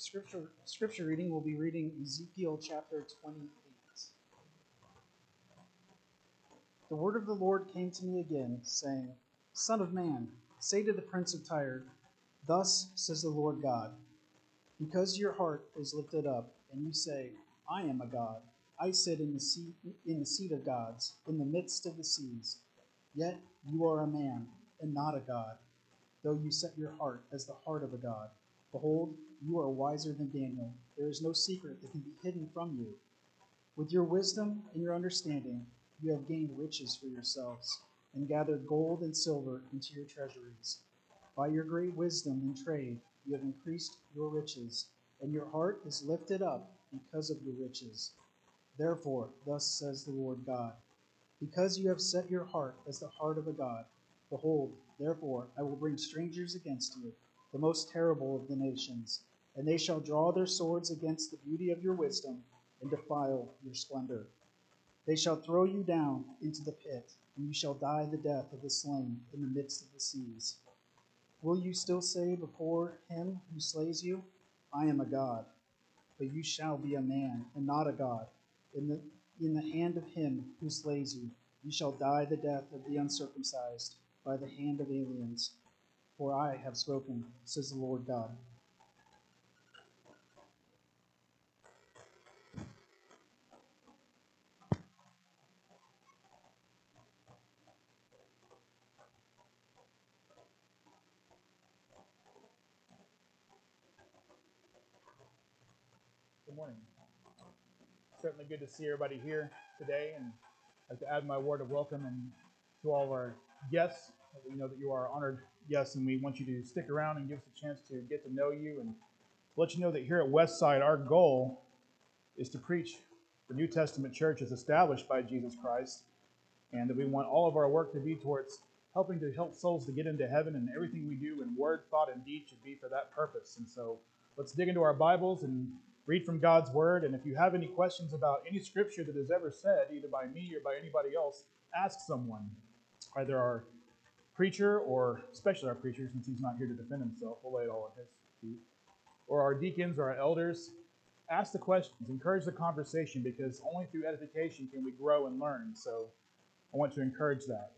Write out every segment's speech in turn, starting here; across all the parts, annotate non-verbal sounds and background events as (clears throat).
scripture, scripture reading, we'll be reading Ezekiel chapter 28. The word of the Lord came to me again, saying, Son of man, say to the prince of Tyre, Thus says the Lord God, because your heart is lifted up, and you say, I am a God, I sit in the seat in the seat of gods, in the midst of the seas. Yet you are a man, and not a God, though you set your heart as the heart of a God. Behold, you are wiser than Daniel. There is no secret that can be hidden from you. With your wisdom and your understanding, you have gained riches for yourselves, and gathered gold and silver into your treasuries. By your great wisdom and trade, you have increased your riches, and your heart is lifted up because of your riches. Therefore, thus says the Lord God Because you have set your heart as the heart of a God, behold, therefore, I will bring strangers against you, the most terrible of the nations, and they shall draw their swords against the beauty of your wisdom and defile your splendor. They shall throw you down into the pit, and you shall die the death of the slain in the midst of the seas. Will you still say before him who slays you, I am a God? But you shall be a man, and not a God. In the, in the hand of him who slays you, you shall die the death of the uncircumcised by the hand of aliens. For I have spoken, says the Lord God. Good morning. Certainly good to see everybody here today, and I'd like to add my word of welcome and to all of our guests. We know that you are honored guests, and we want you to stick around and give us a chance to get to know you and let you know that here at Westside, our goal is to preach the New Testament church as established by Jesus Christ, and that we want all of our work to be towards helping to help souls to get into heaven, and everything we do in word, thought, and deed should be for that purpose. And so let's dig into our Bibles and read from God's Word. And if you have any questions about any scripture that is ever said, either by me or by anybody else, ask someone, either our preacher or especially our preacher, since he's not here to defend himself. We'll lay it all at his feet. Or our deacons or our elders. Ask the questions, encourage the conversation, because only through edification can we grow and learn. So I want to encourage that.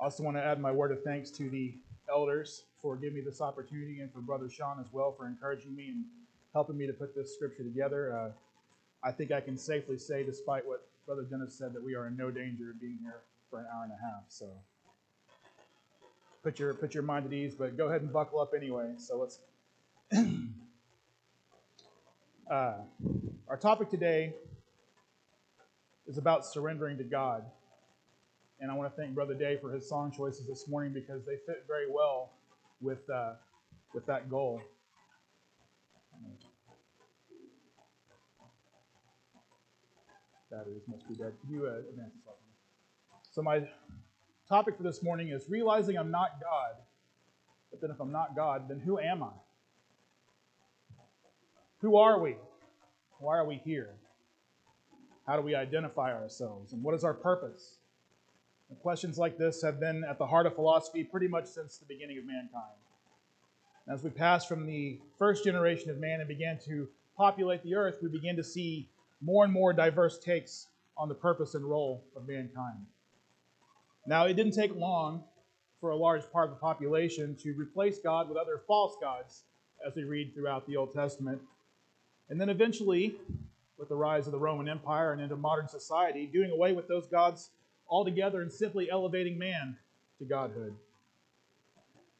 I also want to add my word of thanks to the elders for giving me this opportunity and for Brother Sean as well for encouraging me and helping me to put this scripture together. Uh, I think I can safely say, despite what Brother Dennis said, that we are in no danger of being here for an hour and a half. So put your put your mind at ease, but go ahead and buckle up anyway. So let's. (clears throat) uh, our topic today is about surrendering to God, and I want to thank Brother Dave for his song choices this morning because they fit very well with uh, with that goal. Batteries must be dead. Can you uh, advance? So my topic for this morning is realizing I'm not God. But then if I'm not God, then who am I? Who are we? Why are we here? How do we identify ourselves? And what is our purpose? And questions like this have been at the heart of philosophy pretty much since the beginning of mankind. As we pass from the first generation of man and began to populate the earth, we begin to see more and more diverse takes on the purpose and role of mankind. Now, it didn't take long for a large part of the population to replace God with other false gods, as we read throughout the Old Testament. And then eventually, with the rise of the Roman Empire and into modern society, doing away with those gods altogether and simply elevating man to godhood.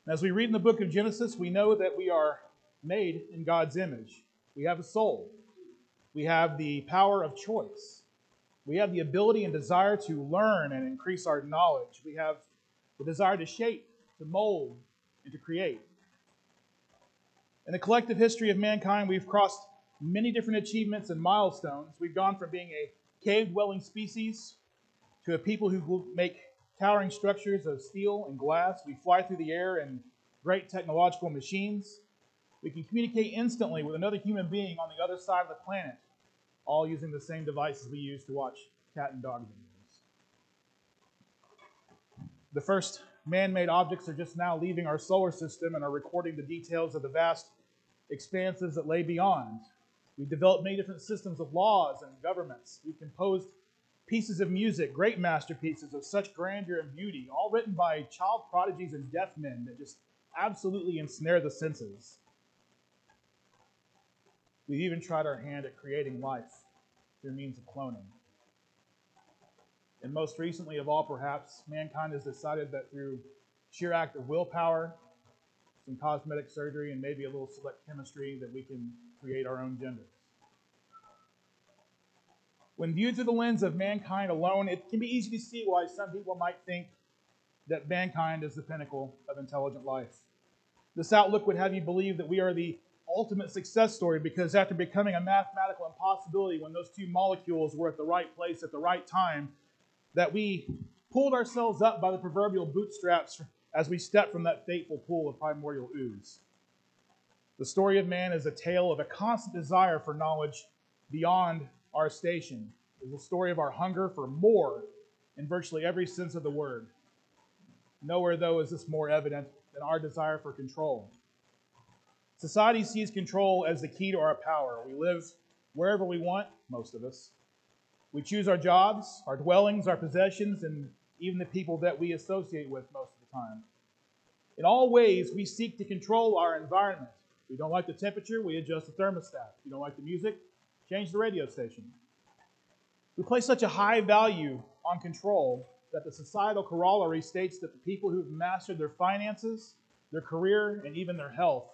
As we read in the book of Genesis, we know that we are made in God's image. We have a soul. We have the power of choice. We have the ability and desire to learn and increase our knowledge. We have the desire to shape, to mold, and to create. In the collective history of mankind, we've crossed many different achievements and milestones. We've gone from being a cave dwelling species to a people who make towering structures of steel and glass. We fly through the air in great technological machines. We can communicate instantly with another human being on the other side of the planet, all using the same devices we use to watch cat and dog videos. The first man made objects are just now leaving our solar system and are recording the details of the vast expanses that lay beyond. We developed many different systems of laws and governments. We composed pieces of music, great masterpieces of such grandeur and beauty, all written by child prodigies and deaf men that just absolutely ensnare the senses. We've even tried our hand at creating life through means of cloning. And most recently of all, perhaps, mankind has decided that through sheer act of willpower, some cosmetic surgery, and maybe a little select chemistry, that we can create our own genders. When viewed through the lens of mankind alone, it can be easy to see why some people might think that mankind is the pinnacle of intelligent life. This outlook would have you believe that we are the ultimate success story because after becoming a mathematical impossibility when those two molecules were at the right place at the right time, that we pulled ourselves up by the proverbial bootstraps as we stepped from that fateful pool of primordial ooze. The story of man is a tale of a constant desire for knowledge beyond our station. It's a story of our hunger for more in virtually every sense of the word. Nowhere, though, is this more evident than our desire for control. Society sees control as the key to our power. We live wherever we want, most of us. We choose our jobs, our dwellings, our possessions, and even the people that we associate with most of the time. In all ways, we seek to control our environment. We don't like the temperature, we adjust the thermostat. You don't like the music, change the radio station. We place such a high value on control that the societal corollary states that the people who've mastered their finances, their career, and even their health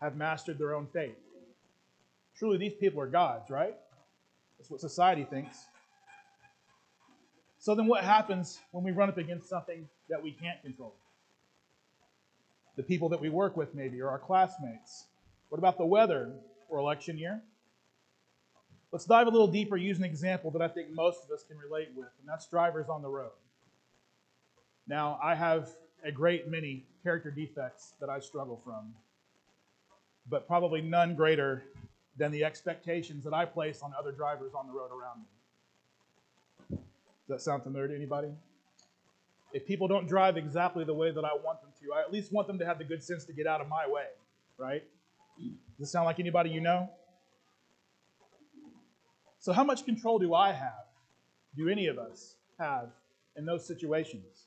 have mastered their own fate. Truly, these people are gods, right? That's what society thinks. So then, what happens when we run up against something that we can't control? The people that we work with, maybe, or our classmates. What about the weather or election year? Let's dive a little deeper, use an example that I think most of us can relate with, and that's drivers on the road. Now, I have a great many character defects that I struggle from, but probably none greater than the expectations that I place on other drivers on the road around me. Does that sound familiar to anybody? If people don't drive exactly the way that I want them to, I at least want them to have the good sense to get out of my way, right? Does this sound like anybody you know? So, how much control do I have? Do any of us have in those situations?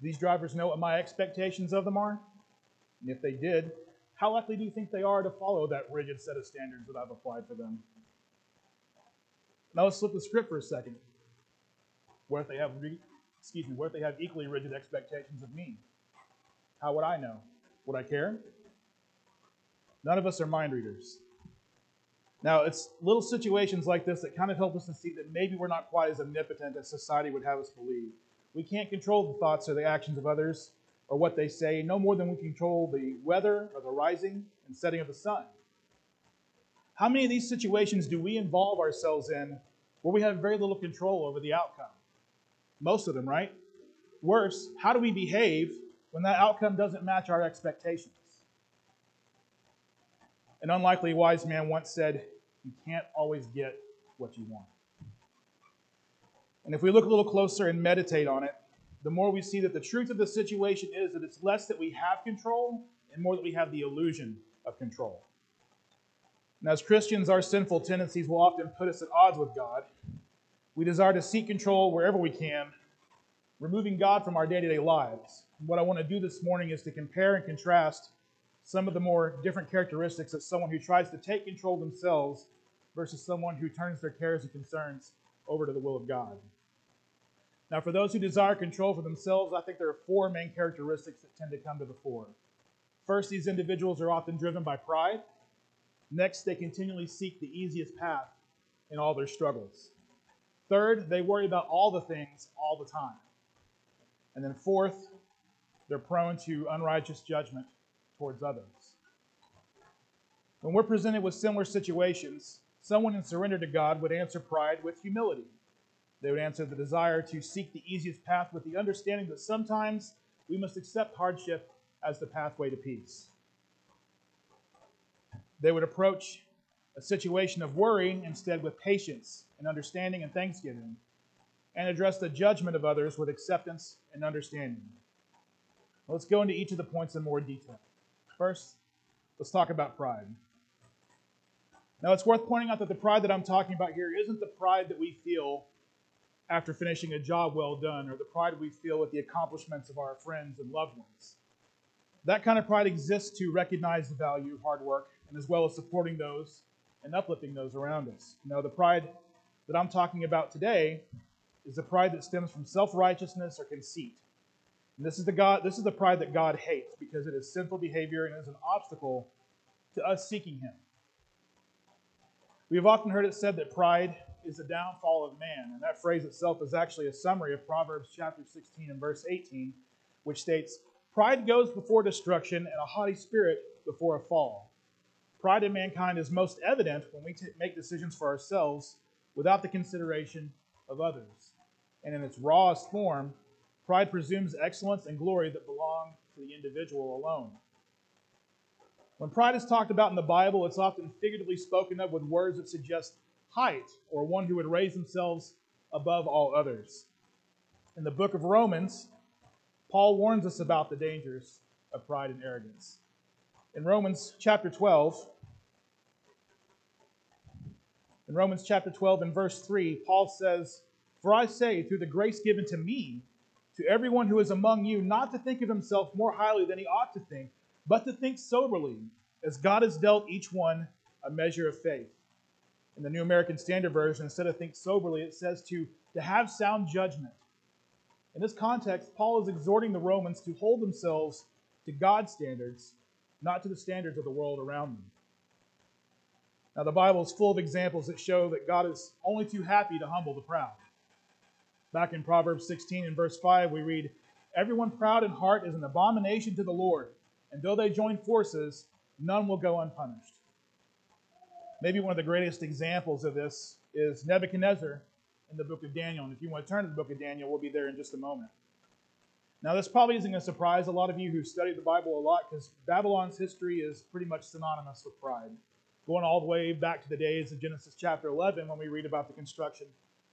These drivers know what my expectations of them are? And if they did, how likely do you think they are to follow that rigid set of standards that I've applied for them? Now let's flip the script for a second. What if they have, excuse me, what if they have equally rigid expectations of me? How would I know? Would I care? None of us are mind readers. Now, it's little situations like this that kind of help us to see that maybe we're not quite as omnipotent as society would have us believe. We can't control the thoughts or the actions of others or what they say, no more than we control the weather or the rising and setting of the sun. How many of these situations do we involve ourselves in where we have very little control over the outcome? Most of them, right? Worse, how do we behave when that outcome doesn't match our expectations? An unlikely wise man once said, you can't always get what you want. And if we look a little closer and meditate on it, the more we see that the truth of the situation is that it's less that we have control and more that we have the illusion of control. And as Christians, our sinful tendencies will often put us at odds with God. We desire to seek control wherever we can, removing God from our day to day lives. What I want to do this morning is to compare and contrast some of the more different characteristics of someone who tries to take control themselves versus someone who turns their cares and concerns over to the will of God. Now, for those who desire control for themselves, I think there are four main characteristics that tend to come to the fore. First, these individuals are often driven by pride. Next, they continually seek the easiest path in all their struggles. Third, they worry about all the things all the time. And then fourth, they're prone to unrighteous judgment towards others. When we're presented with similar situations, someone in surrender to God would answer pride with humility. They would answer the desire to seek the easiest path with the understanding that sometimes we must accept hardship as the pathway to peace. They would approach a situation of worry instead with patience and understanding and thanksgiving, and address the judgment of others with acceptance and understanding. Let's go into each of the points in more detail. First, Let's talk about pride. Now, it's worth pointing out that the pride that I'm talking about here isn't the pride that we feel after finishing a job well done or the pride we feel with the accomplishments of our friends and loved ones. That kind of pride exists to recognize the value of hard work and as well as supporting those and uplifting those around us. Now, the pride that I'm talking about today is the pride that stems from self-righteousness or conceit. And this is the God this is the pride that God hates because it is sinful behavior and is an obstacle to us seeking him. We have often heard it said that pride is the downfall of man, and that phrase itself is actually a summary of Proverbs chapter 16 and verse 18, which states, Pride goes before destruction, and a haughty spirit before a fall. Pride in mankind is most evident when we t- make decisions for ourselves without the consideration of others. And in its rawest form, pride presumes excellence and glory that belong to the individual alone. When pride is talked about in the Bible, it's often figuratively spoken of with words that suggest height or one who would raise themselves above all others. In the book of Romans, Paul warns us about the dangers of pride and arrogance. In Romans chapter 12, in Romans chapter 12 and verse 3, Paul says, For I say, through the grace given to me, to everyone who is among you, not to think of himself more highly than he ought to think, but to think soberly, as God has dealt each one a measure of faith. In the New American Standard Version, instead of think soberly, it says to, to have sound judgment. In this context, Paul is exhorting the Romans to hold themselves to God's standards, not to the standards of the world around them. Now, the Bible is full of examples that show that God is only too happy to humble the proud. Back in Proverbs 16 and verse 5, we read, Everyone proud in heart is an abomination to the Lord, and though they join forces, none will go unpunished. Maybe one of the greatest examples of this is Nebuchadnezzar in the book of Daniel. And if you want to turn to the book of Daniel, we'll be there in just a moment. Now, this probably isn't a surprise a lot of you who study the Bible a lot because Babylon's history is pretty much synonymous with pride, going all the way back to the days of Genesis chapter 11 when we read about the construction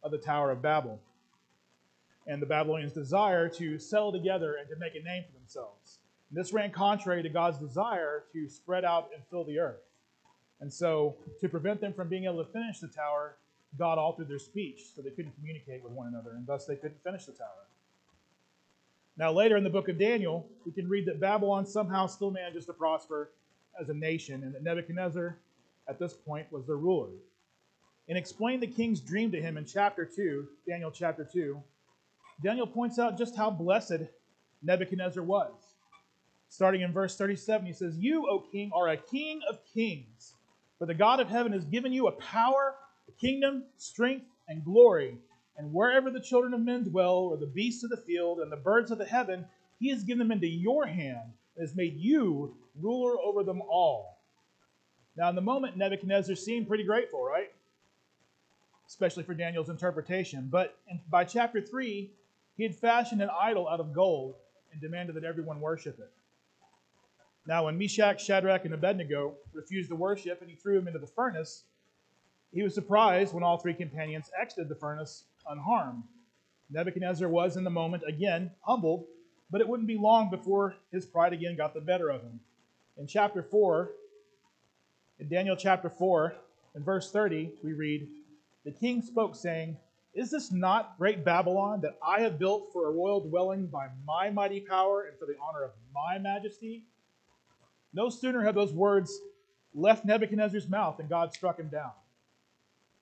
of the Tower of Babel and the Babylonians' desire to settle together and to make a name for themselves. And this ran contrary to God's desire to spread out and fill the earth. And so, to prevent them from being able to finish the tower, God altered their speech so they couldn't communicate with one another, and thus they couldn't finish the tower. Now, later in the book of Daniel, we can read that Babylon somehow still manages to prosper as a nation, and that Nebuchadnezzar, at this point, was their ruler. In explaining the king's dream to him in chapter 2, Daniel chapter 2, Daniel points out just how blessed Nebuchadnezzar was. Starting in verse 37, he says, You, O king, are a king of kings, for the God of heaven has given you a power, a kingdom, strength, and glory. And wherever the children of men dwell, or the beasts of the field, and the birds of the heaven, he has given them into your hand, and has made you ruler over them all. Now, in the moment, Nebuchadnezzar seemed pretty grateful, right? Especially for Daniel's interpretation. But by chapter 3, he had fashioned an idol out of gold and demanded that everyone worship it. Now, when Meshach, Shadrach, and Abednego refused to worship and he threw him into the furnace, he was surprised when all three companions exited the furnace unharmed. Nebuchadnezzar was, in the moment, again humbled, but it wouldn't be long before his pride again got the better of him. In chapter 4, in Daniel chapter 4, in verse 30, we read, The king spoke, saying, Is this not great Babylon that I have built for a royal dwelling by my mighty power and for the honor of my majesty? No sooner had those words left Nebuchadnezzar's mouth than God struck him down.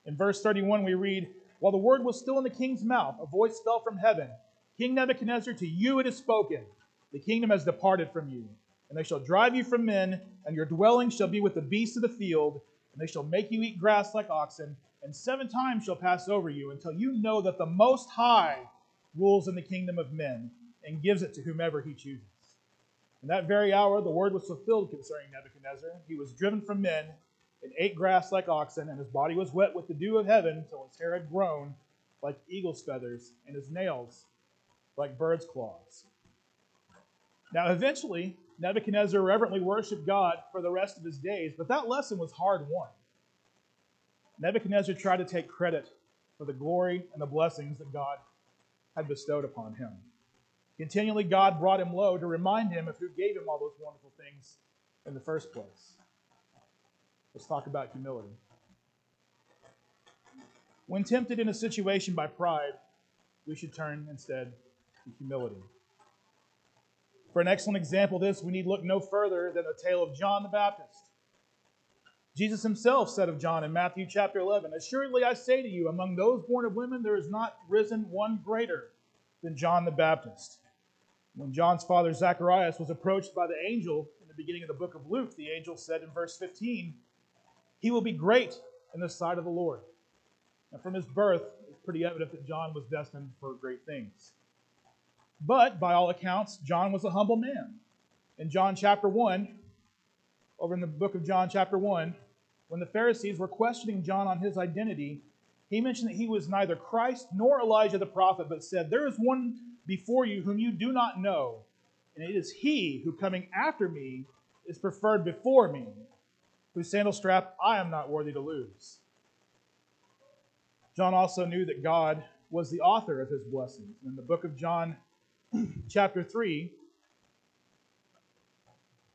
In verse 31, we read, While the word was still in the king's mouth, a voice fell from heaven King Nebuchadnezzar, to you it is spoken, the kingdom has departed from you. And they shall drive you from men, and your dwelling shall be with the beasts of the field, and they shall make you eat grass like oxen, and seven times shall pass over you until you know that the Most High rules in the kingdom of men and gives it to whomever he chooses. In that very hour, the word was fulfilled concerning Nebuchadnezzar. He was driven from men and ate grass like oxen, and his body was wet with the dew of heaven till his hair had grown like eagle's feathers, and his nails like bird's claws. Now, eventually, Nebuchadnezzar reverently worshiped God for the rest of his days, but that lesson was hard won. Nebuchadnezzar tried to take credit for the glory and the blessings that God had bestowed upon him. Continually, God brought him low to remind him of who gave him all those wonderful things in the first place? Let's talk about humility. When tempted in a situation by pride, we should turn instead to humility. For an excellent example of this, we need look no further than the tale of John the Baptist. Jesus himself said of John in Matthew chapter 11, Assuredly I say to you, among those born of women, there is not risen one greater than John the Baptist. When John's father Zacharias was approached by the angel in the beginning of the book of Luke, the angel said in verse 15, He will be great in the sight of the Lord. And from his birth, it's pretty evident that John was destined for great things. But by all accounts, John was a humble man. In John chapter 1, over in the book of John chapter 1, when the Pharisees were questioning John on his identity, he mentioned that he was neither Christ nor Elijah the prophet, but said, There is one before you whom you do not know, and it is he who coming after me is preferred before me, whose sandal strap I am not worthy to lose. John also knew that God was the author of his blessings. In the book of John, (clears throat) chapter 3,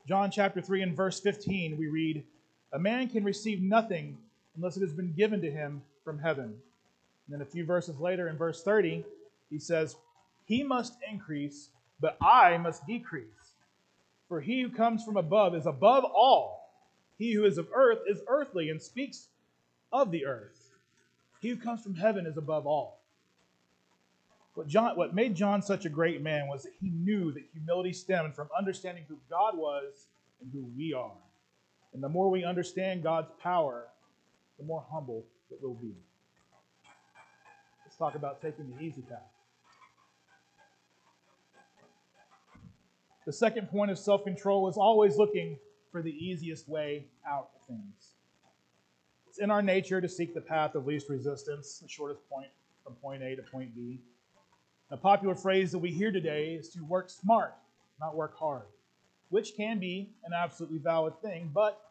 John chapter 3 and verse 15, we read, A man can receive nothing unless it has been given to him from heaven. And then a few verses later, in verse 30, he says, He must increase, but I must decrease. For he who comes from above is above all. He who is of earth is earthly and speaks of the earth. He who comes from heaven is above all. What, John, what made John such a great man was that he knew that humility stemmed from understanding who God was and who we are. And the more we understand God's power, the more humble it will be. Let's talk about taking the easy path. The second point of self control is always looking for the easiest way out of things. It's in our nature to seek the path of least resistance, the shortest point from point A to point B. A popular phrase that we hear today is to work smart, not work hard, which can be an absolutely valid thing, but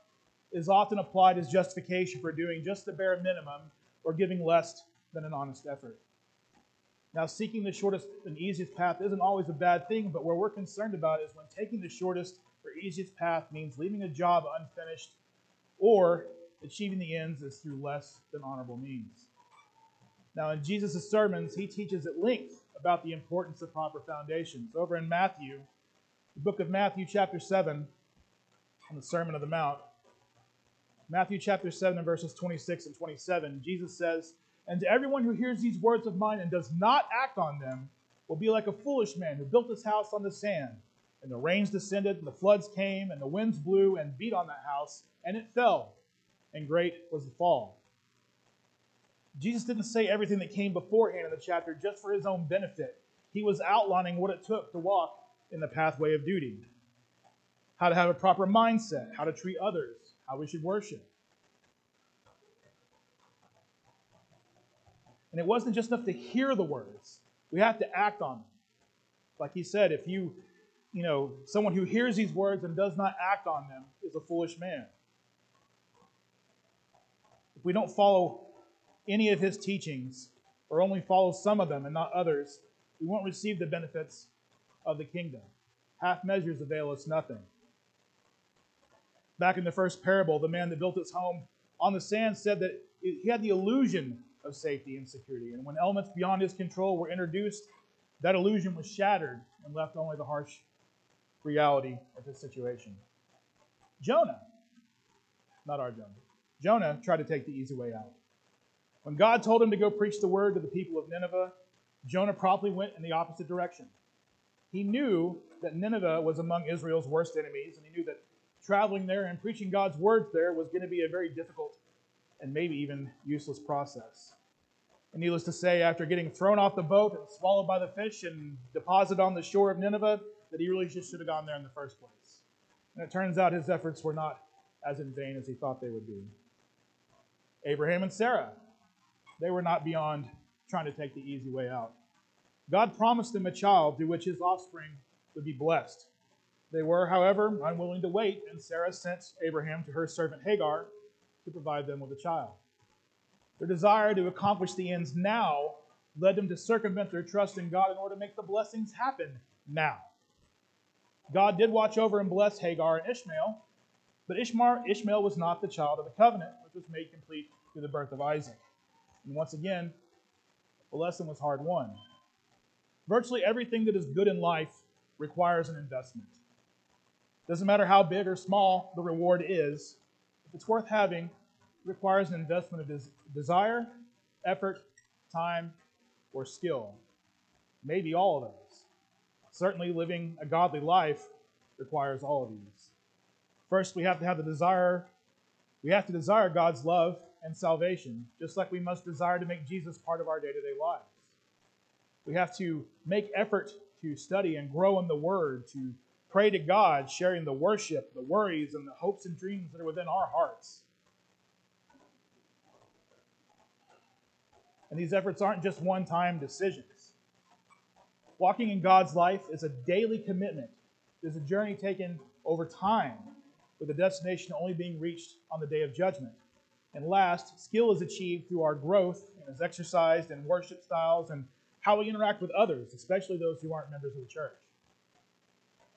is often applied as justification for doing just the bare minimum or giving less than an honest effort. Now, seeking the shortest and easiest path isn't always a bad thing, but where we're concerned about is when taking the shortest or easiest path means leaving a job unfinished or achieving the ends is through less than honorable means. Now, in Jesus' sermons, he teaches at length about the importance of proper foundations. Over in Matthew, the book of Matthew, chapter 7, on the Sermon of the Mount, Matthew chapter 7 and verses 26 and 27, Jesus says, And to everyone who hears these words of mine and does not act on them will be like a foolish man who built his house on the sand. And the rains descended, and the floods came, and the winds blew and beat on that house, and it fell, and great was the fall. Jesus didn't say everything that came beforehand in the chapter just for his own benefit. He was outlining what it took to walk in the pathway of duty how to have a proper mindset, how to treat others, how we should worship. And it wasn't just enough to hear the words, we have to act on them. Like he said, if you, you know, someone who hears these words and does not act on them is a foolish man. If we don't follow any of his teachings, or only follow some of them and not others, we won't receive the benefits of the kingdom. Half measures avail us nothing. Back in the first parable, the man that built his home on the sand said that he had the illusion of safety and security. And when elements beyond his control were introduced, that illusion was shattered and left only the harsh reality of his situation. Jonah, not our Jonah, Jonah tried to take the easy way out. When God told him to go preach the word to the people of Nineveh, Jonah promptly went in the opposite direction. He knew that Nineveh was among Israel's worst enemies, and he knew that traveling there and preaching God's words there was going to be a very difficult and maybe even useless process. And needless to say, after getting thrown off the boat and swallowed by the fish and deposited on the shore of Nineveh, that he really just should have gone there in the first place. And it turns out his efforts were not as in vain as he thought they would be. Abraham and Sarah they were not beyond trying to take the easy way out. God promised them a child through which his offspring would be blessed. They were, however, unwilling to wait, and Sarah sent Abraham to her servant Hagar to provide them with a child. Their desire to accomplish the ends now led them to circumvent their trust in God in order to make the blessings happen now. God did watch over and bless Hagar and Ishmael, But Ishmael was not the child of the covenant, which was made complete through the birth of Isaac. And once again, the lesson was hard won. Virtually everything that is good in life requires an investment. Doesn't matter how big or small the reward is, it's worth having, requires an investment of desire, effort, time, or skill. Maybe all of those. Certainly, living a godly life requires all of these. First, we have to have the desire, we have to desire God's love and salvation, just like we must desire to make Jesus part of our day to day lives. We have to make effort to study and grow in the Word, to pray to God, sharing the worship, the worries, and the hopes and dreams that are within our hearts. And these efforts aren't just one time decisions. Walking in God's life is a daily commitment, it is a journey taken over time, with the destination only being reached on the day of judgment. And last, skill is achieved through our growth and is exercised in worship styles and how we interact with others, especially those who aren't members of the church.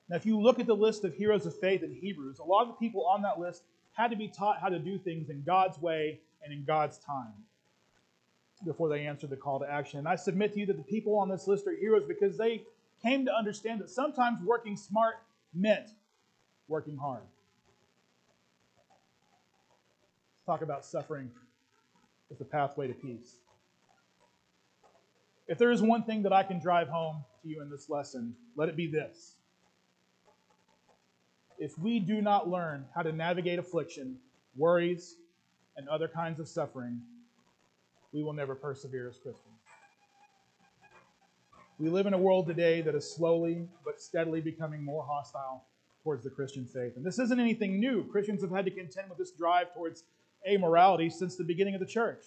Now, if you look at the list of heroes of faith in Hebrews, a lot of the people on that list had to be taught how to do things in God's way and in God's time before they answered the call to action. And I submit to you that the people on this list are heroes because they came to understand that sometimes working smart meant working hard. Let's talk about suffering as the pathway to peace. If there is one thing that I can drive home to you in this lesson, let it be this. If we do not learn how to navigate affliction, worries, and other kinds of suffering, we will never persevere as Christians. We live in a world today that is slowly but steadily becoming more hostile towards the Christian faith. And this isn't anything new. Christians have had to contend with this drive towards amorality since the beginning of the church.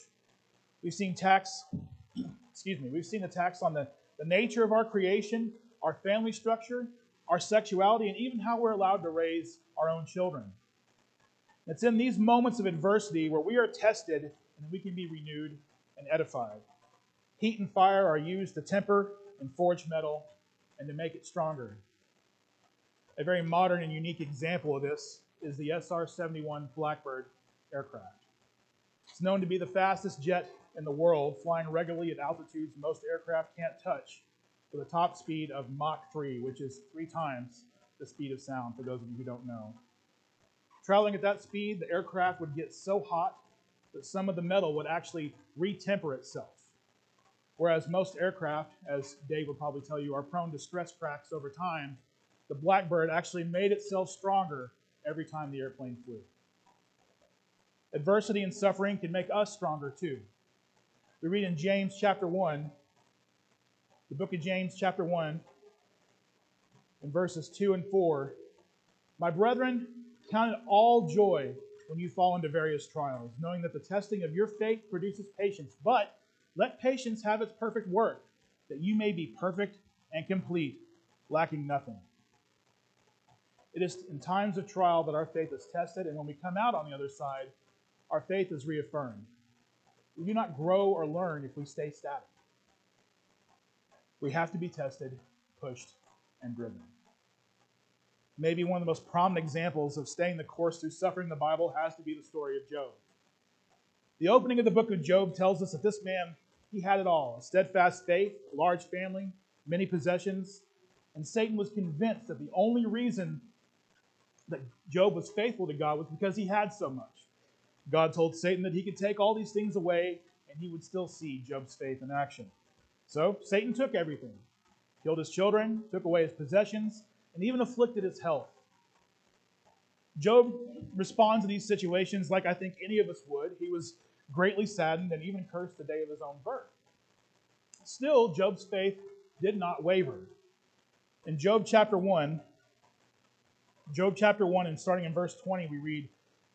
We've seen attacks, (clears throat) excuse me, we've seen attacks on the, the nature of our creation, our family structure, our sexuality, and even how we're allowed to raise our own children. It's in these moments of adversity where we are tested and we can be renewed and edified. Heat and fire are used to temper and forge metal and to make it stronger. A very modern and unique example of this is the SR 71 Blackbird aircraft. It's known to be the fastest jet in the world, flying regularly at altitudes most aircraft can't touch, with a top speed of Mach 3, which is three times the speed of sound, for those of you who don't know. Traveling at that speed, the aircraft would get so hot that some of the metal would actually retemper itself. Whereas most aircraft, as Dave would probably tell you, are prone to stress cracks over time, the Blackbird actually made itself stronger every time the airplane flew. Adversity and suffering can make us stronger too. We read in James chapter 1, the book of James chapter 1, in verses 2 and 4. My brethren, count it all joy when you fall into various trials, knowing that the testing of your faith produces patience. But let patience have its perfect work, that you may be perfect and complete, lacking nothing. It is in times of trial that our faith is tested, and when we come out on the other side, our faith is reaffirmed. We do not grow or learn if we stay static. We have to be tested, pushed, and driven. Maybe one of the most prominent examples of staying the course through suffering in the Bible has to be the story of Job. The opening of the book of Job tells us that this man, he had it all a steadfast faith, a large family, many possessions, and Satan was convinced that the only reason that Job was faithful to God was because he had so much. God told Satan that he could take all these things away and he would still see Job's faith in action. So Satan took everything, killed his children, took away his possessions, and even afflicted his health. Job responds to these situations like I think any of us would. He was greatly saddened and even cursed the day of his own birth. Still, Job's faith did not waver. In Job chapter 1, Job chapter 1, and starting in verse 20, we read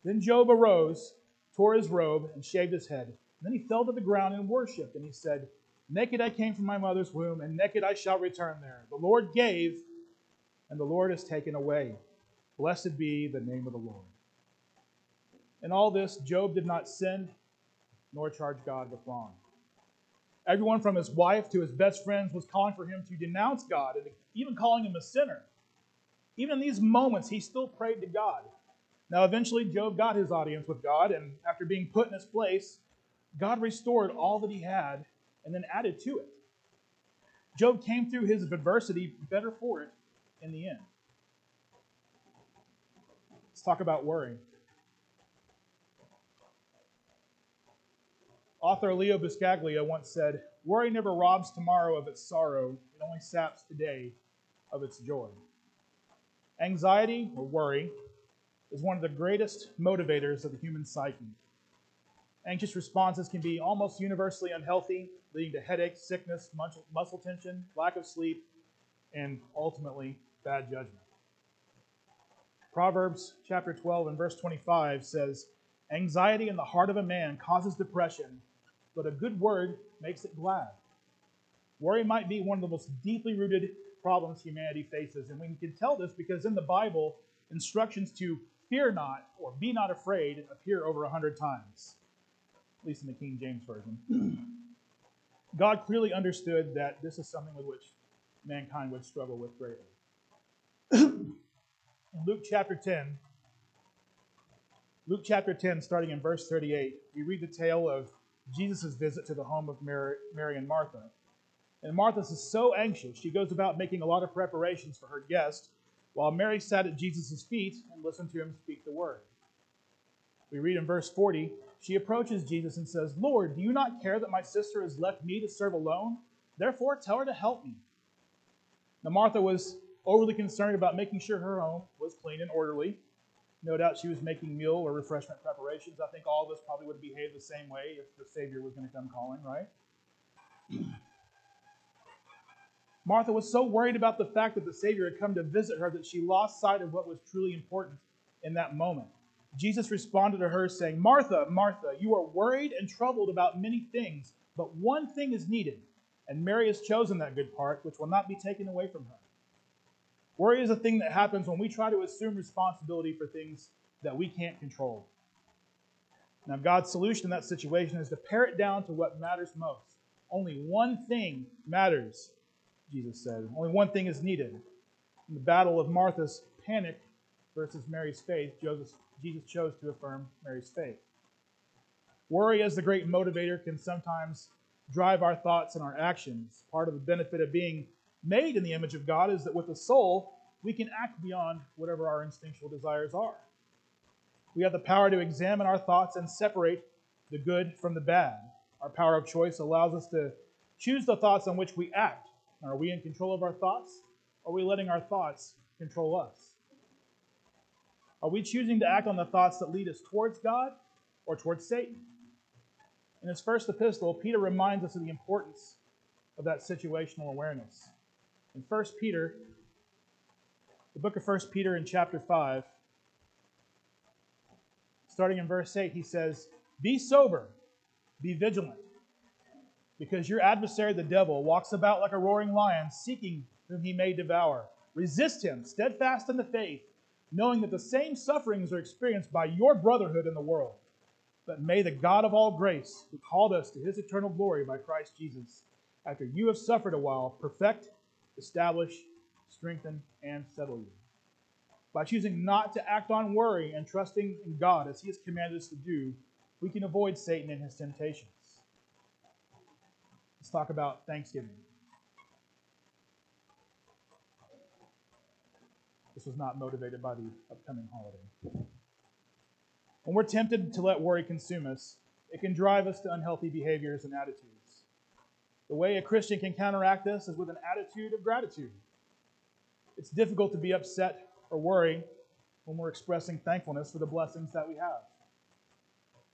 Then Job arose, tore his robe, and shaved his head. And then he fell to the ground and worshipped, and he said, Naked I came from my mother's womb, and naked I shall return there. The Lord gave, and the Lord has taken away. Blessed be the name of the Lord. In all this, Job did not sin nor charge God with wrong. Everyone from his wife to his best friends was calling for him to denounce God and even calling him a sinner. Even in these moments, he still prayed to God. Now, eventually, Job got his audience with God, and after being put in his place, God restored all that he had and then added to it. Job came through his adversity better for it in the end. Let's talk about worry. Author Leo Buscaglia once said, Worry never robs tomorrow of its sorrow, it only saps today of its joy. Anxiety, or worry, is one of the greatest motivators of the human psyche. Anxious responses can be almost universally unhealthy, leading to headaches, sickness, muscle tension, lack of sleep, and ultimately bad judgment. Proverbs chapter 12 and verse 25 says, Anxiety in the heart of a man causes depression, but a good word makes it glad. Worry might be one of the most deeply rooted problems humanity faces. And we can tell this because in the Bible, instructions to fear not or be not afraid appear over a hundred times, at least in the King James Version. (clears throat) God clearly understood that this is something with which mankind would struggle with greatly. (clears throat) in Luke chapter 10, Luke chapter 10, starting in verse 38, we read the tale of Jesus' visit to the home of Mary, Mary and Martha. And Martha is so anxious, she goes about making a lot of preparations for her guest, while Mary sat at Jesus' feet and listened to him speak the word. We read in verse 40 she approaches Jesus and says, Lord, do you not care that my sister has left me to serve alone? Therefore, tell her to help me. Now, Martha was overly concerned about making sure her home was clean and orderly. No doubt she was making meal or refreshment preparations. I think all of us probably would behave the same way if the Savior was going to come calling, right? (clears throat) Martha was so worried about the fact that the Savior had come to visit her that she lost sight of what was truly important in that moment. Jesus responded to her, saying, Martha, Martha, you are worried and troubled about many things, but one thing is needed, and Mary has chosen that good part, which will not be taken away from her. Worry is a thing that happens when we try to assume responsibility for things that we can't control. Now, God's solution in that situation is to pare it down to what matters most. Only one thing matters Jesus said. Only one thing is needed. In the battle of Martha's panic versus Mary's faith, Jesus chose to affirm Mary's faith. Worry, as the great motivator, can sometimes drive our thoughts and our actions. Part of the benefit of being made in the image of God is that with the soul, we can act beyond whatever our instinctual desires are. We have the power to examine our thoughts and separate the good from the bad. Our power of choice allows us to choose the thoughts on which we act are we in control of our thoughts? Or are we letting our thoughts control us? Are we choosing to act on the thoughts that lead us towards God or towards Satan? In his first epistle, Peter reminds us of the importance of that situational awareness. In 1 Peter, the book of 1 Peter in chapter 5, starting in verse 8, he says, Be sober, be vigilant. Because your adversary, the devil, walks about like a roaring lion, seeking whom he may devour. Resist him, steadfast in the faith, knowing that the same sufferings are experienced by your brotherhood in the world. But may the God of all grace, who called us to his eternal glory by Christ Jesus, after you have suffered a while, perfect, establish, strengthen, and settle you. By choosing not to act on worry and trusting in God as he has commanded us to do, we can avoid Satan and his temptations. Let's talk about Thanksgiving. Was not motivated by the upcoming holiday. When we're tempted to let worry consume us, it can drive us to unhealthy behaviors and attitudes. The way a Christian can counteract this is with an attitude of gratitude. It's difficult to be upset or worry when we're expressing thankfulness for the blessings that we have.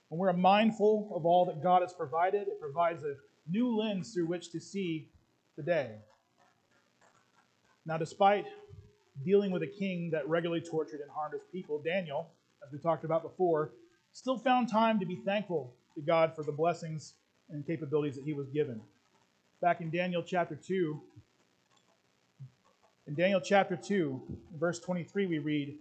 When we're mindful of all that God has provided, it provides a new lens through which to see the day. Now, despite dealing with a king that regularly tortured and harmed his people, Daniel, as we talked about before, still found time to be thankful to God for the blessings and capabilities that he was given. Back in Daniel chapter 2, in Daniel chapter 2, verse 23, we read,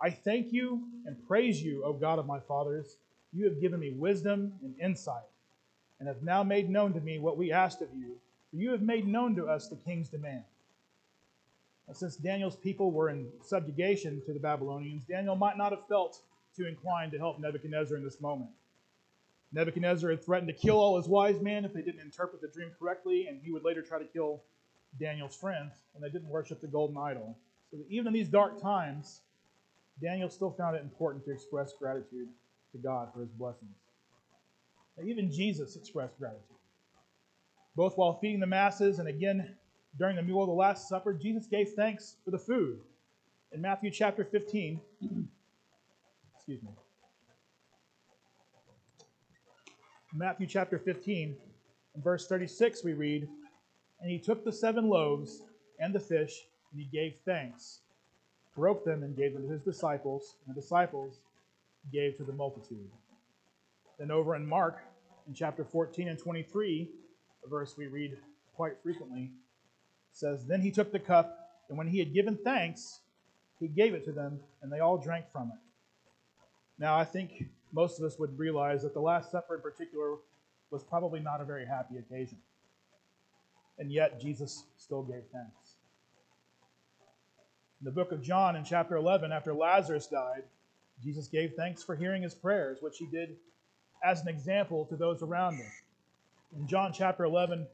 I thank you and praise you, O God of my fathers. You have given me wisdom and insight and have now made known to me what we asked of you, for you have made known to us the king's demand. Since Daniel's people were in subjugation to the Babylonians, Daniel might not have felt too inclined to help Nebuchadnezzar in this moment. Nebuchadnezzar had threatened to kill all his wise men if they didn't interpret the dream correctly, and he would later try to kill Daniel's friends when they didn't worship the golden idol. So even in these dark times, Daniel still found it important to express gratitude to God for his blessings. And even Jesus expressed gratitude. Both while feeding the masses and again during the meal of the Last Supper, Jesus gave thanks for the food. In Matthew chapter 15, excuse me. Matthew chapter 15, in verse 36, we read, And he took the seven loaves and the fish, and he gave thanks, broke them, and gave them to his disciples, and the disciples gave to the multitude. Then over in Mark, in chapter 14 and 23, a verse we read quite frequently, says, Then he took the cup, and when he had given thanks, he gave it to them, and they all drank from it. Now, I think most of us would realize that the Last Supper in particular was probably not a very happy occasion. And yet, Jesus still gave thanks. In the book of John, in chapter 11, after Lazarus died, Jesus gave thanks for hearing his prayers, which he did as an example to those around him. In John chapter 11,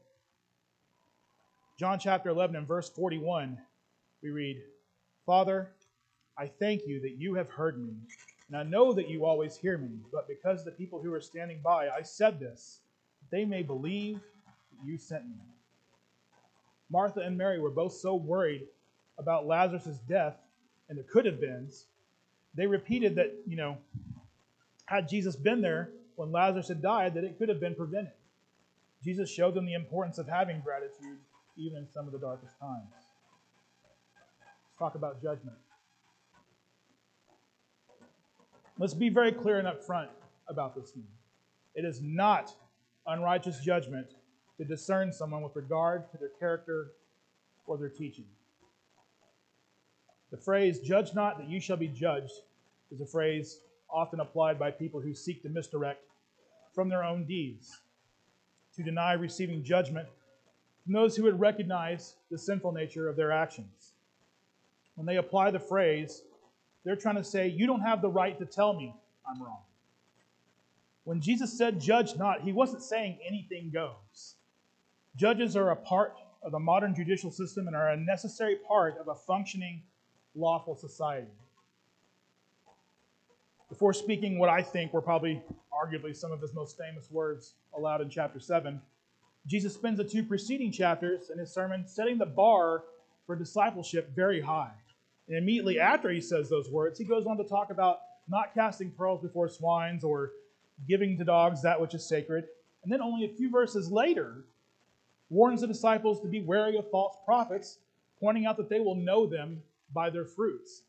John chapter 11 and verse 41, we read, Father, I thank you that you have heard me, and I know that you always hear me, but because the people who are standing by, I said this, they may believe that you sent me. Martha and Mary were both so worried about Lazarus' death and the could have beens, they repeated that, you know, had Jesus been there when Lazarus had died, that it could have been prevented. Jesus showed them the importance of having gratitude even in some of the darkest times. Let's talk about judgment. Let's be very clear and upfront about this thing. It is not unrighteous judgment to discern someone with regard to their character or their teaching. The phrase, judge not that you shall be judged, is a phrase often applied by people who seek to misdirect from their own deeds, to deny receiving judgment from those who would recognize the sinful nature of their actions. When they apply the phrase, they're trying to say, You don't have the right to tell me I'm wrong. When Jesus said, Judge not, he wasn't saying anything goes. Judges are a part of the modern judicial system and are a necessary part of a functioning, lawful society. Before speaking what I think were probably arguably some of his most famous words aloud in chapter 7, Jesus spends the two preceding chapters in his sermon setting the bar for discipleship very high. And immediately after he says those words, he goes on to talk about not casting pearls before swines or giving to dogs that which is sacred. And then only a few verses later, warns the disciples to be wary of false prophets, pointing out that they will know them by their fruits.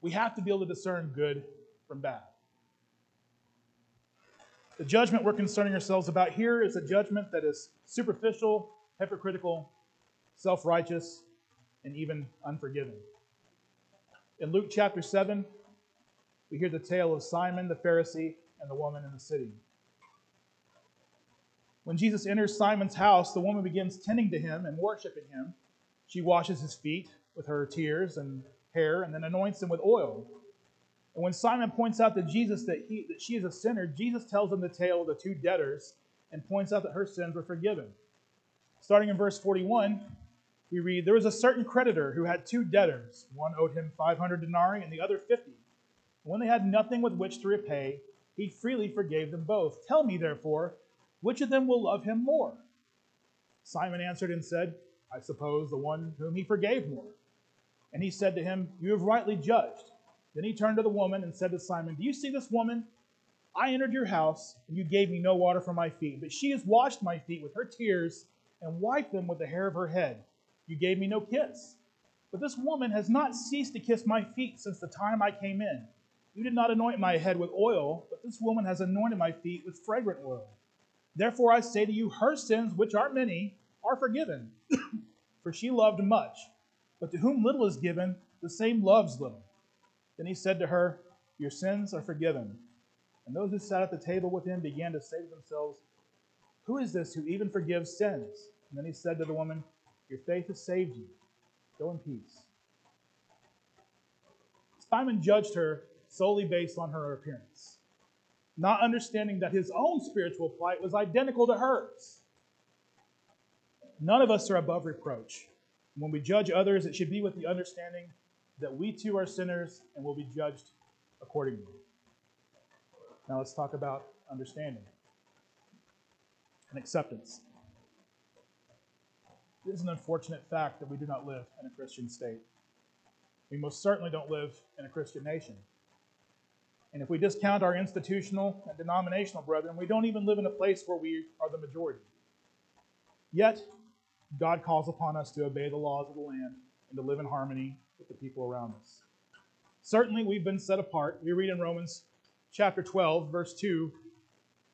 We have to be able to discern good from bad. The judgment we're concerning ourselves about here is a judgment that is superficial, hypocritical, self righteous, and even unforgiving. In Luke chapter 7, we hear the tale of Simon the Pharisee and the woman in the city. When Jesus enters Simon's house, the woman begins tending to him and worshiping him. She washes his feet with her tears and hair and then anoints him with oil. And when Simon points out to Jesus that, he, that she is a sinner, Jesus tells him the tale of the two debtors and points out that her sins were forgiven. Starting in verse 41, we read There was a certain creditor who had two debtors. One owed him 500 denarii and the other 50. When they had nothing with which to repay, he freely forgave them both. Tell me, therefore, which of them will love him more? Simon answered and said, I suppose the one whom he forgave more. And he said to him, You have rightly judged. Then he turned to the woman and said to Simon, Do you see this woman? I entered your house, and you gave me no water for my feet, but she has washed my feet with her tears and wiped them with the hair of her head. You gave me no kiss. But this woman has not ceased to kiss my feet since the time I came in. You did not anoint my head with oil, but this woman has anointed my feet with fragrant oil. Therefore I say to you, her sins, which are many, are forgiven, (coughs) for she loved much. But to whom little is given, the same loves little. Then he said to her, Your sins are forgiven. And those who sat at the table with him began to say to themselves, Who is this who even forgives sins? And then he said to the woman, Your faith has saved you. Go in peace. Simon judged her solely based on her appearance, not understanding that his own spiritual plight was identical to hers. None of us are above reproach. When we judge others, it should be with the understanding that we too are sinners and will be judged accordingly. Now let's talk about understanding and acceptance. It is an unfortunate fact that we do not live in a Christian state. We most certainly don't live in a Christian nation. And if we discount our institutional and denominational brethren, we don't even live in a place where we are the majority. Yet, God calls upon us to obey the laws of the land and to live in harmony with the people around us. Certainly, we've been set apart. We read in Romans chapter 12, verse 2.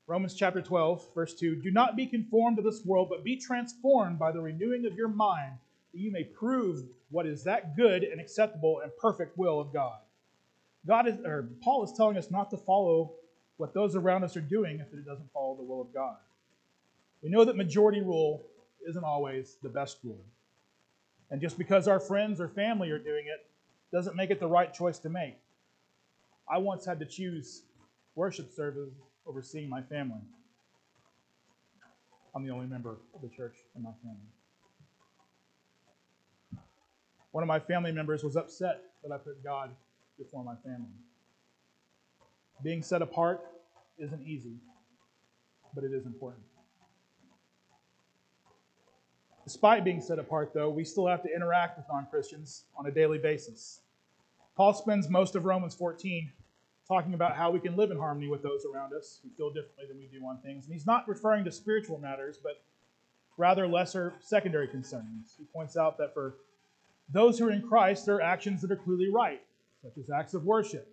Romans chapter 12, verse 2. Do not be conformed to this world, but be transformed by the renewing of your mind, that you may prove what is that good and acceptable and perfect will of God. God is, or Paul is telling us not to follow what those around us are doing if it doesn't follow the will of God. We know that majority rule isn't always the best rule. And just because our friends or family are doing it doesn't make it the right choice to make. I once had to choose worship service over seeing my family. I'm the only member of the church in my family. One of my family members was upset that I put God before my family. Being set apart isn't easy, but it is important. Despite being set apart, though, we still have to interact with non Christians on a daily basis. Paul spends most of Romans 14 talking about how we can live in harmony with those around us who feel differently than we do on things. And he's not referring to spiritual matters, but rather lesser secondary concerns. He points out that for those who are in Christ, there are actions that are clearly right, such as acts of worship,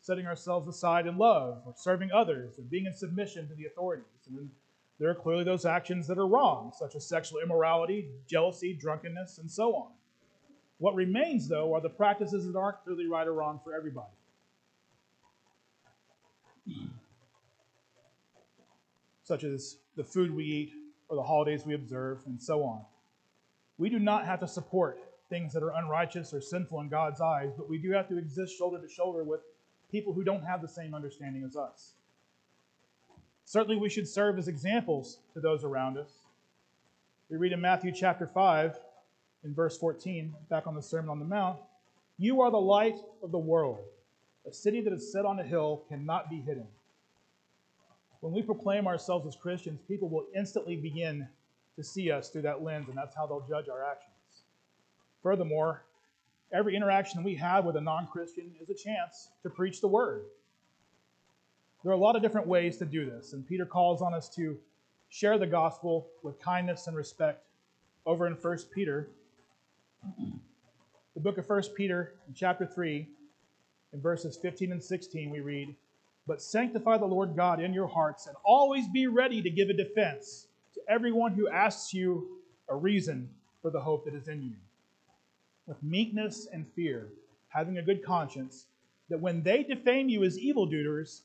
setting ourselves aside in love, or serving others, and being in submission to the authorities. And there are clearly those actions that are wrong, such as sexual immorality, jealousy, drunkenness, and so on. What remains, though, are the practices that aren't clearly right or wrong for everybody. Such as the food we eat, or the holidays we observe, and so on. We do not have to support things that are unrighteous or sinful in God's eyes, but we do have to exist shoulder to shoulder with people who don't have the same understanding as us. Certainly, we should serve as examples to those around us. We read in Matthew chapter 5, in verse 14, back on the Sermon on the Mount You are the light of the world. A city that is set on a hill cannot be hidden. When we proclaim ourselves as Christians, people will instantly begin to see us through that lens, and that's how they'll judge our actions. Furthermore, every interaction we have with a non Christian is a chance to preach the word. There are a lot of different ways to do this, and Peter calls on us to share the gospel with kindness and respect. Over in 1 Peter, the book of 1 Peter, in chapter 3, in verses 15 and 16, we read, But sanctify the Lord God in your hearts, and always be ready to give a defense to everyone who asks you a reason for the hope that is in you. With meekness and fear, having a good conscience, that when they defame you as evildoers,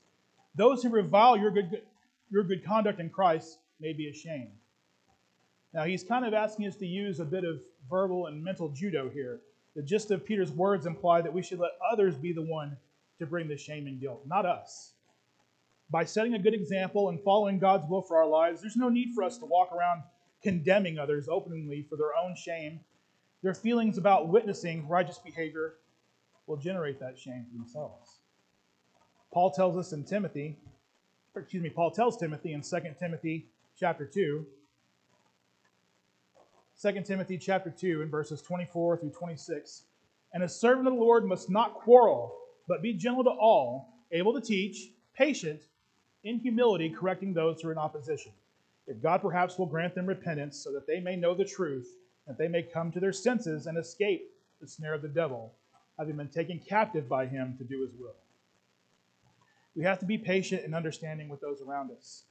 those who revile your good, your good conduct in Christ may be ashamed. Now, he's kind of asking us to use a bit of verbal and mental judo here. The gist of Peter's words imply that we should let others be the one to bring the shame and guilt, not us. By setting a good example and following God's will for our lives, there's no need for us to walk around condemning others openly for their own shame. Their feelings about witnessing righteous behavior will generate that shame for themselves. Paul tells us in Timothy, excuse me, Paul tells Timothy in 2 Timothy chapter 2, 2 Timothy chapter 2 in verses 24 through 26, and a servant of the Lord must not quarrel, but be gentle to all, able to teach, patient, in humility, correcting those who are in opposition. If God perhaps will grant them repentance so that they may know the truth, that they may come to their senses and escape the snare of the devil, having been taken captive by him to do his will. We have to be patient and understanding with those around us.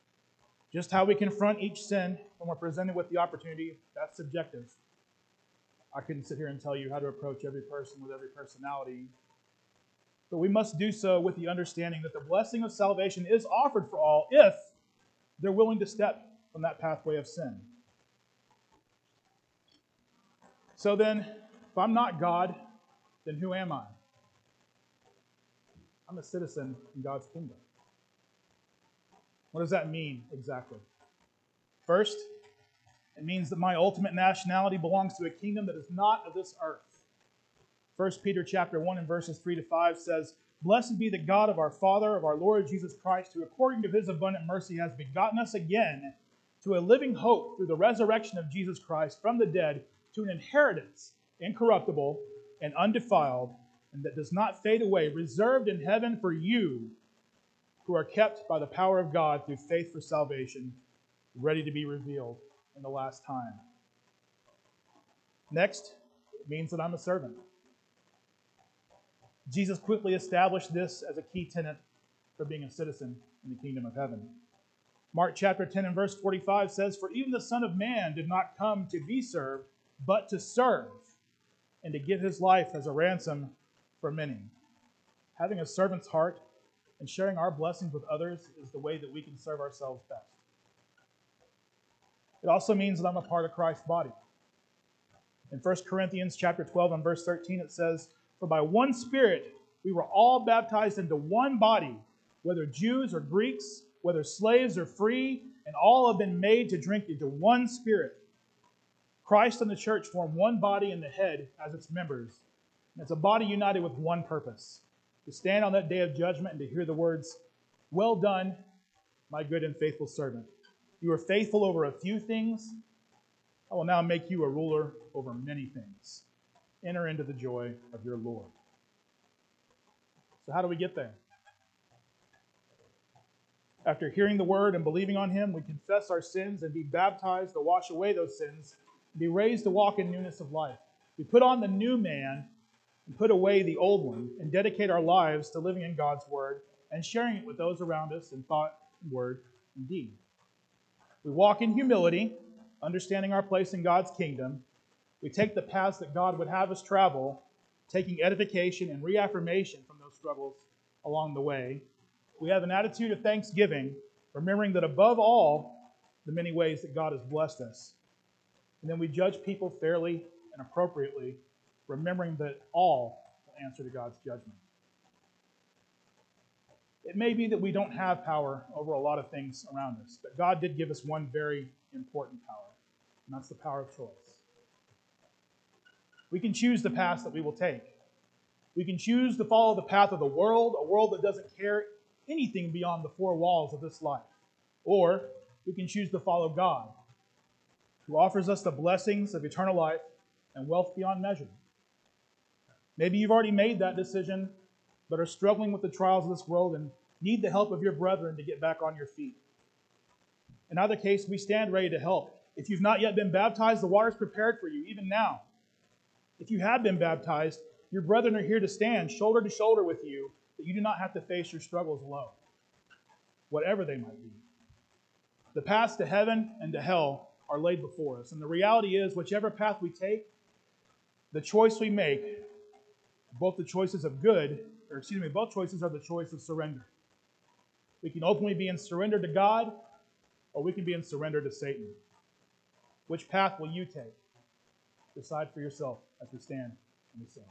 Just how we confront each sin when we're presented with the opportunity, that's subjective. I couldn't sit here and tell you how to approach every person with every personality. But we must do so with the understanding that the blessing of salvation is offered for all if they're willing to step from that pathway of sin. So then, if I'm not God, then who am I? I'm a citizen in God's kingdom. What does that mean exactly? First, it means that my ultimate nationality belongs to a kingdom that is not of this earth. 1 Peter chapter 1 and verses 3 to 5 says, Blessed be the God of our Father, of our Lord Jesus Christ, who according to his abundant mercy has begotten us again to a living hope through the resurrection of Jesus Christ from the dead to an inheritance incorruptible and undefiled and that does not fade away, reserved in heaven for you who are kept by the power of God through faith for salvation, ready to be revealed in the last time. Next, it means that I'm a servant. Jesus quickly established this as a key tenet for being a citizen in the kingdom of heaven. Mark chapter 10 and verse 45 says, For even the Son of Man did not come to be served, but to serve, and to give his life as a ransom for many. Having a servant's heart and sharing our blessings with others is the way that we can serve ourselves best. It also means that I'm a part of Christ's body. In 1 Corinthians chapter 12 and verse 13 it says, "For by one spirit we were all baptized into one body, whether Jews or Greeks, whether slaves or free, and all have been made to drink into one spirit." Christ and the church form one body in the head as its members. It's a body united with one purpose to stand on that day of judgment and to hear the words, Well done, my good and faithful servant. You are faithful over a few things. I will now make you a ruler over many things. Enter into the joy of your Lord. So, how do we get there? After hearing the word and believing on him, we confess our sins and be baptized to wash away those sins, and be raised to walk in newness of life. We put on the new man and put away the old one, and dedicate our lives to living in God's word and sharing it with those around us in thought, word, and deed. We walk in humility, understanding our place in God's kingdom. We take the paths that God would have us travel, taking edification and reaffirmation from those struggles along the way. We have an attitude of thanksgiving, remembering that above all, the many ways that God has blessed us. And then we judge people fairly and appropriately, remembering that all will answer to God's judgment. It may be that we don't have power over a lot of things around us, but God did give us one very important power, and that's the power of choice. We can choose the path that we will take. We can choose to follow the path of the world, a world that doesn't care anything beyond the four walls of this life. Or we can choose to follow God, who offers us the blessings of eternal life and wealth beyond measure. Maybe you've already made that decision, but are struggling with the trials of this world and need the help of your brethren to get back on your feet. In either case, we stand ready to help. If you've not yet been baptized, the water is prepared for you, even now. If you have been baptized, your brethren are here to stand shoulder to shoulder with you, that you do not have to face your struggles alone, whatever they might be. The paths to heaven and to hell are laid before us. And the reality is, whichever path we take, the choice we make, both the choices of good, or excuse me, both choices are the choice of surrender. We can ultimately be in surrender to God, or we can be in surrender to Satan. Which path will you take? Decide for yourself as we stand and we sing.